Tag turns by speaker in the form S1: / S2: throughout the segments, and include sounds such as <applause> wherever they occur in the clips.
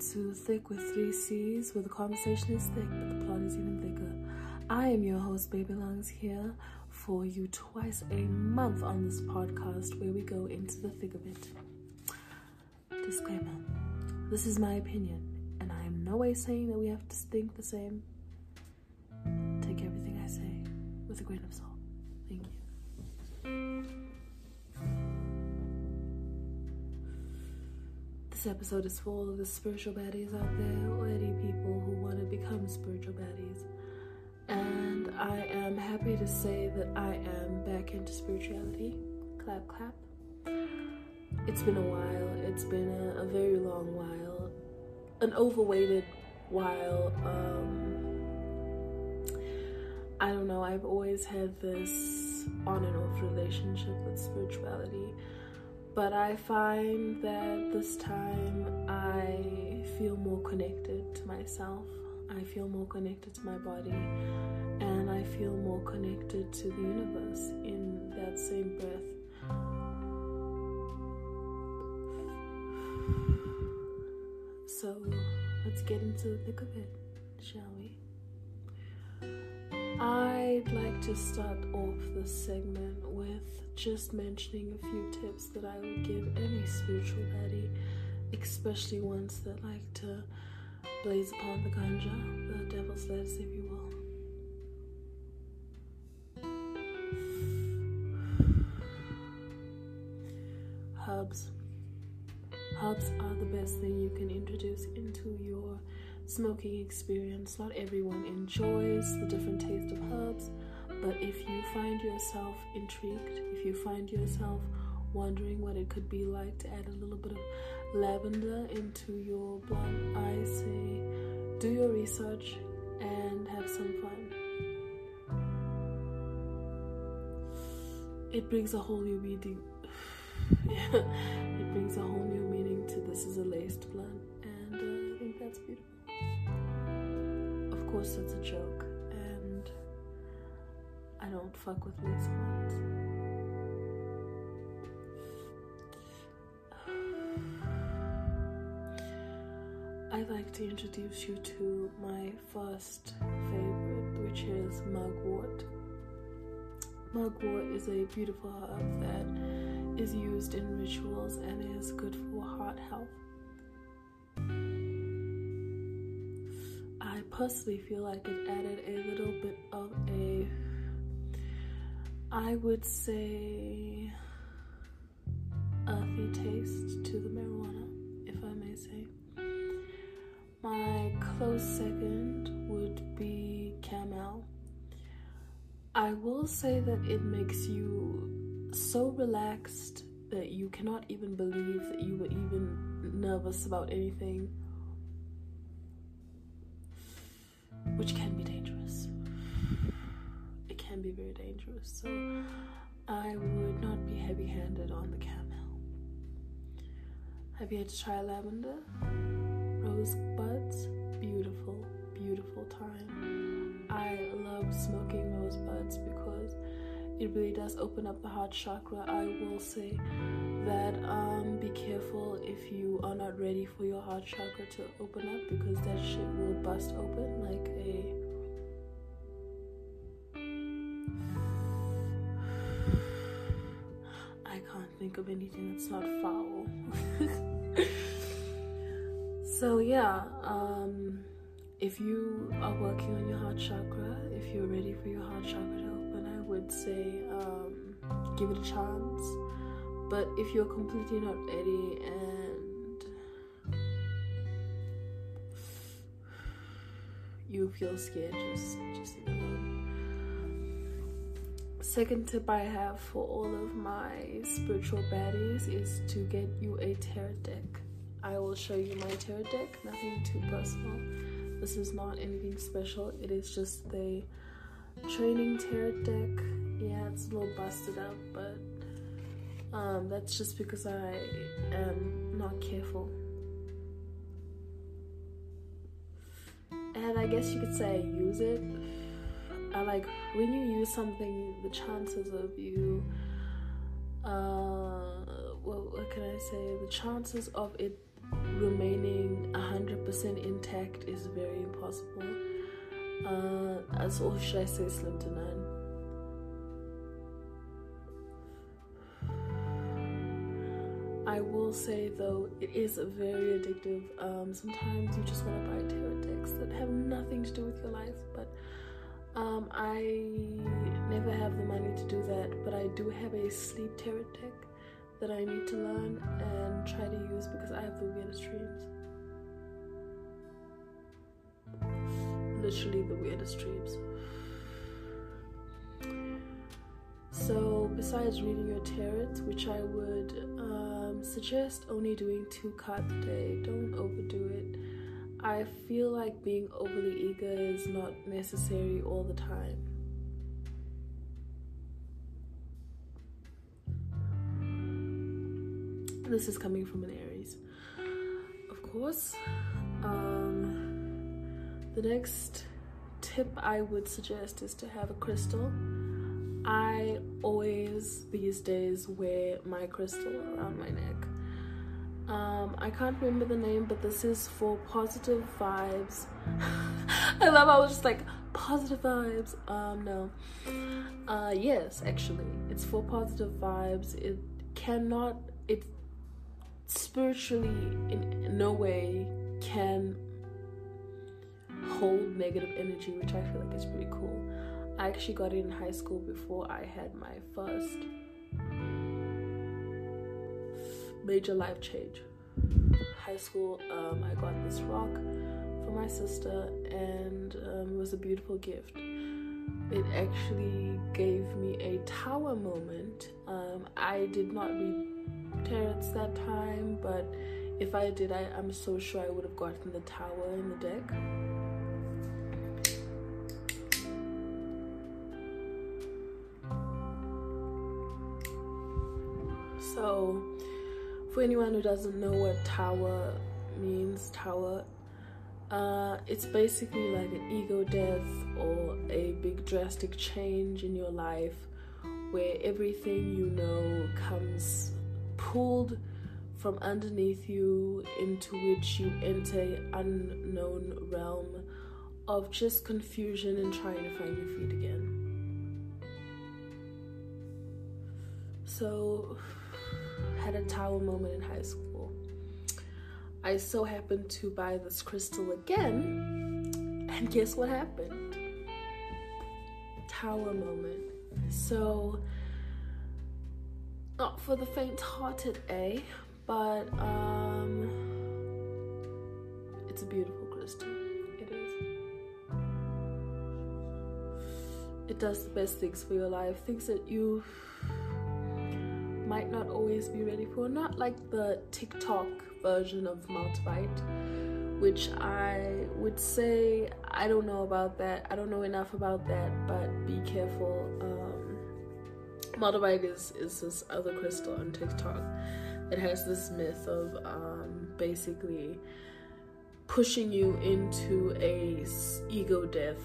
S1: to Thick with Three C's, where the conversation is thick, but the plot is even thicker. I am your host, Baby Lungs, here for you twice a month on this podcast where we go into the thick of it. Disclaimer this is my opinion, and I am no way saying that we have to think the same. Take everything I say with a grain of salt. Thank you. This episode is full of the spiritual baddies out there, or any people who want to become spiritual baddies. And I am happy to say that I am back into spirituality. Clap, clap. It's been a while. It's been a, a very long while. An overweighted while. Um, I don't know. I've always had this on and off relationship with spirituality but I find that this time I feel more connected to myself. I feel more connected to my body, and I feel more connected to the universe in that same breath. So let's get into the thick of it, shall we? I'd like to start off this segment with just mentioning a few tips that I would give any spiritual baddie, especially ones that like to blaze upon the ganja, the devil's lettuce, if you will. Herbs. Herbs are the best thing you can introduce into your smoking experience. Not everyone enjoys the different taste of herbs, but if you find yourself intrigued, if you find yourself wondering what it could be like to add a little bit of lavender into your blunt, I say do your research and have some fun. It brings a whole new meaning. <laughs> it brings a whole new meaning to this is a laced blunt, and uh, I think that's beautiful. Of course, that's a joke, I don't fuck with laced blunts. I'd like to introduce you to my first favorite, which is mugwort. Mugwort is a beautiful herb that is used in rituals and is good for heart health. I personally feel like it added a little bit of a, I would say, earthy taste to the marijuana, if I may say. My close second would be Camel. I will say that it makes you so relaxed that you cannot even believe that you were even nervous about anything, which can can be very dangerous. So I would not be heavy handed on the Camel. Have you had to try lavender? Rose buds, beautiful, beautiful time. I love smoking rose buds because it really does open up the heart chakra. I will say that um, be careful if you are not ready for your heart chakra to open up because that shit will bust open like of anything that's not foul. <laughs> So yeah, um, if you are working on your heart chakra, if you're ready for your heart chakra to open, I would say um, give it a chance. But if you're completely not ready and you feel scared, just just alone. Second tip I have for all of my spiritual baddies is to get you a tarot deck. I will show you my tarot deck, nothing too personal. This is not anything special, it is just the training tarot deck. Yeah, it's a little busted up, but um, that's just because I am not careful. And I guess you could say I use it. I like when you use something, the chances of you, uh, what, what can I say? The chances of it remaining 100% intact is very impossible. Uh, as or should I say slim to none. I will say though, it is very addictive. Um, sometimes you just want to buy tarot decks that have nothing to do with your life, but um, I never have the money to do that. But I do have a sleep tarot deck that I need to learn and try to use because I have the weirdest dreams. Literally the weirdest dreams. So, besides reading your tarot, which I would um, suggest only doing two cards a day, don't overdo it. I feel like being overly eager is not necessary all the time. This is coming from an Aries, of course. Um, the next tip I would suggest is to have a crystal. I always these days wear my crystal around my neck. I can't remember the name, but this is for positive vibes. <laughs> I love I was just like positive vibes. Um, no. Uh, yes, actually, it's for positive vibes. It cannot. It spiritually in no way can hold negative energy, which I feel like is pretty cool. I actually got it in high school before I had my first major life change. High school, um, I got this rock for my sister, and um, it was a beautiful gift. It actually gave me a tower moment. Um, I did not read tarots that time, but if I did, I, I'm so sure I would have gotten the tower in the deck. So, for anyone who doesn't know what tower means, tower, uh, it's basically like an ego death or a big drastic change in your life where everything you know comes pulled from underneath you into which you enter unknown realm of just confusion and trying to find your feet again. So, had a tower moment in high school. I so happened to buy this crystal again, and guess what happened? Tower moment. So, not for the faint-hearted, eh? But um, it's a beautiful crystal. It is. It does the best things for your life, things that you might not always be ready for. Not like the TikTok version of Moldavite, which I would say I don't know about that. I don't know enough about that, but be careful. Um, Moldavite is, is this other crystal on TikTok. It has this myth of um, basically pushing you into a ego death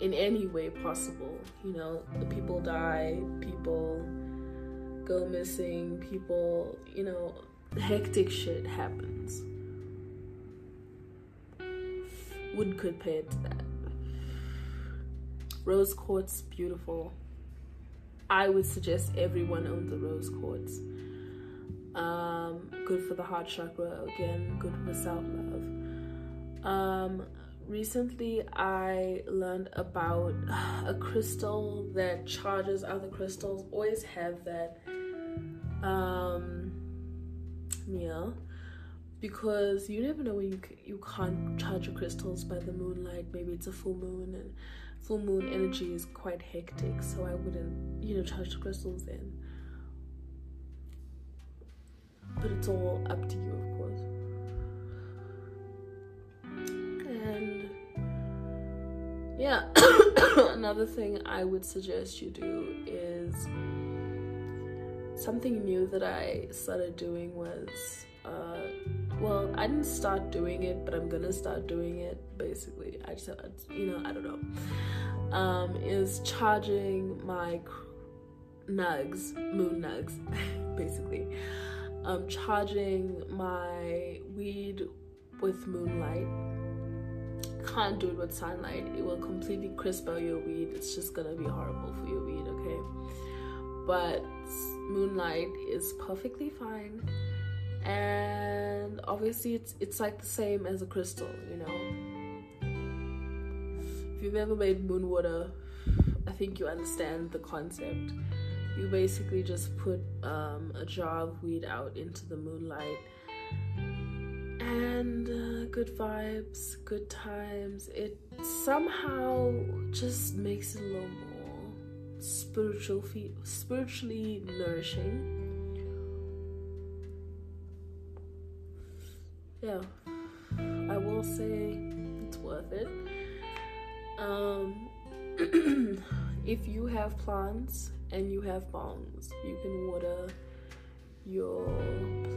S1: in any way possible. You know, the people die, people go missing, people, you know, hectic shit happens. Would compare to that. Rose quartz, beautiful. I would suggest everyone owns a rose quartz. Um, good for the heart chakra, again, good for self love. Um, recently I learned about <sighs> a crystal that charges other crystals. Always have that um yeah because you never know when you you can't charge your crystals by the moonlight. Maybe it's a full moon and full moon energy is quite hectic, so I wouldn't you know charge the crystals then. But it's all up to you, of course. And yeah, <coughs> another thing I would suggest you do is something new that I started doing was, uh, well, I didn't start doing it, but I'm gonna start doing it. Basically, I just, you know, I don't know. Um, is charging my nugs, moon nugs, <laughs> basically. um, charging my weed with moonlight. Can't do it with sunlight. It will completely crisp out your weed. It's just gonna be horrible for your weed? But moonlight is perfectly fine. And obviously it's it's like the same as a crystal, you know. If you've ever made moon water, I think you understand the concept you basically just put um, a jar of weed out into the moonlight and uh, good vibes good times it somehow just makes it a little more spiritual spiritually nourishing. Yeah. I will say it's worth it. Um <clears throat> if you have plants and you have bongs, you can water your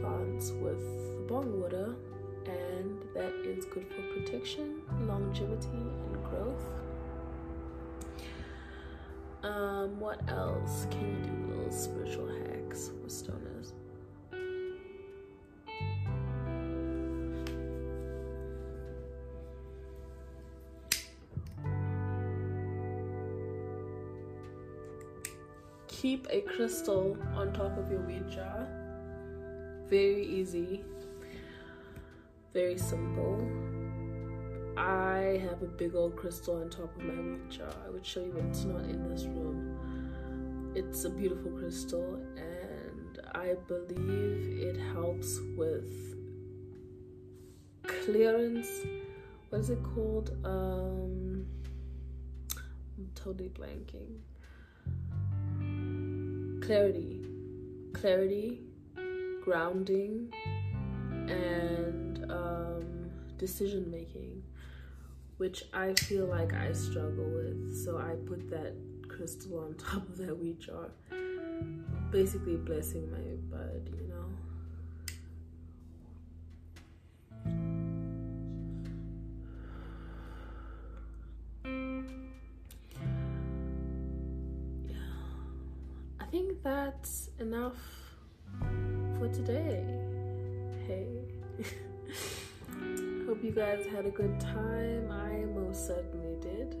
S1: plants with bong water, and that is good for protection, longevity, and growth. Um, what else can you do? With little spiritual hacks for stoners. keep a crystal on top of your weed jar. Very easy, very simple. I have a big old crystal on top of my weed jar. I would show you, but it's not in this room. It's a beautiful crystal, and I believe it helps with clearance. What is it called? Um, I'm totally blanking clarity, clarity, grounding, and um, decision making, which I feel like I struggle with. So I put that crystal on <laughs> top of that weed jar, basically blessing my bud, you know. Yeah. I think that's enough for today. Hey. <laughs> Hope you guys had a good time. I most certainly did.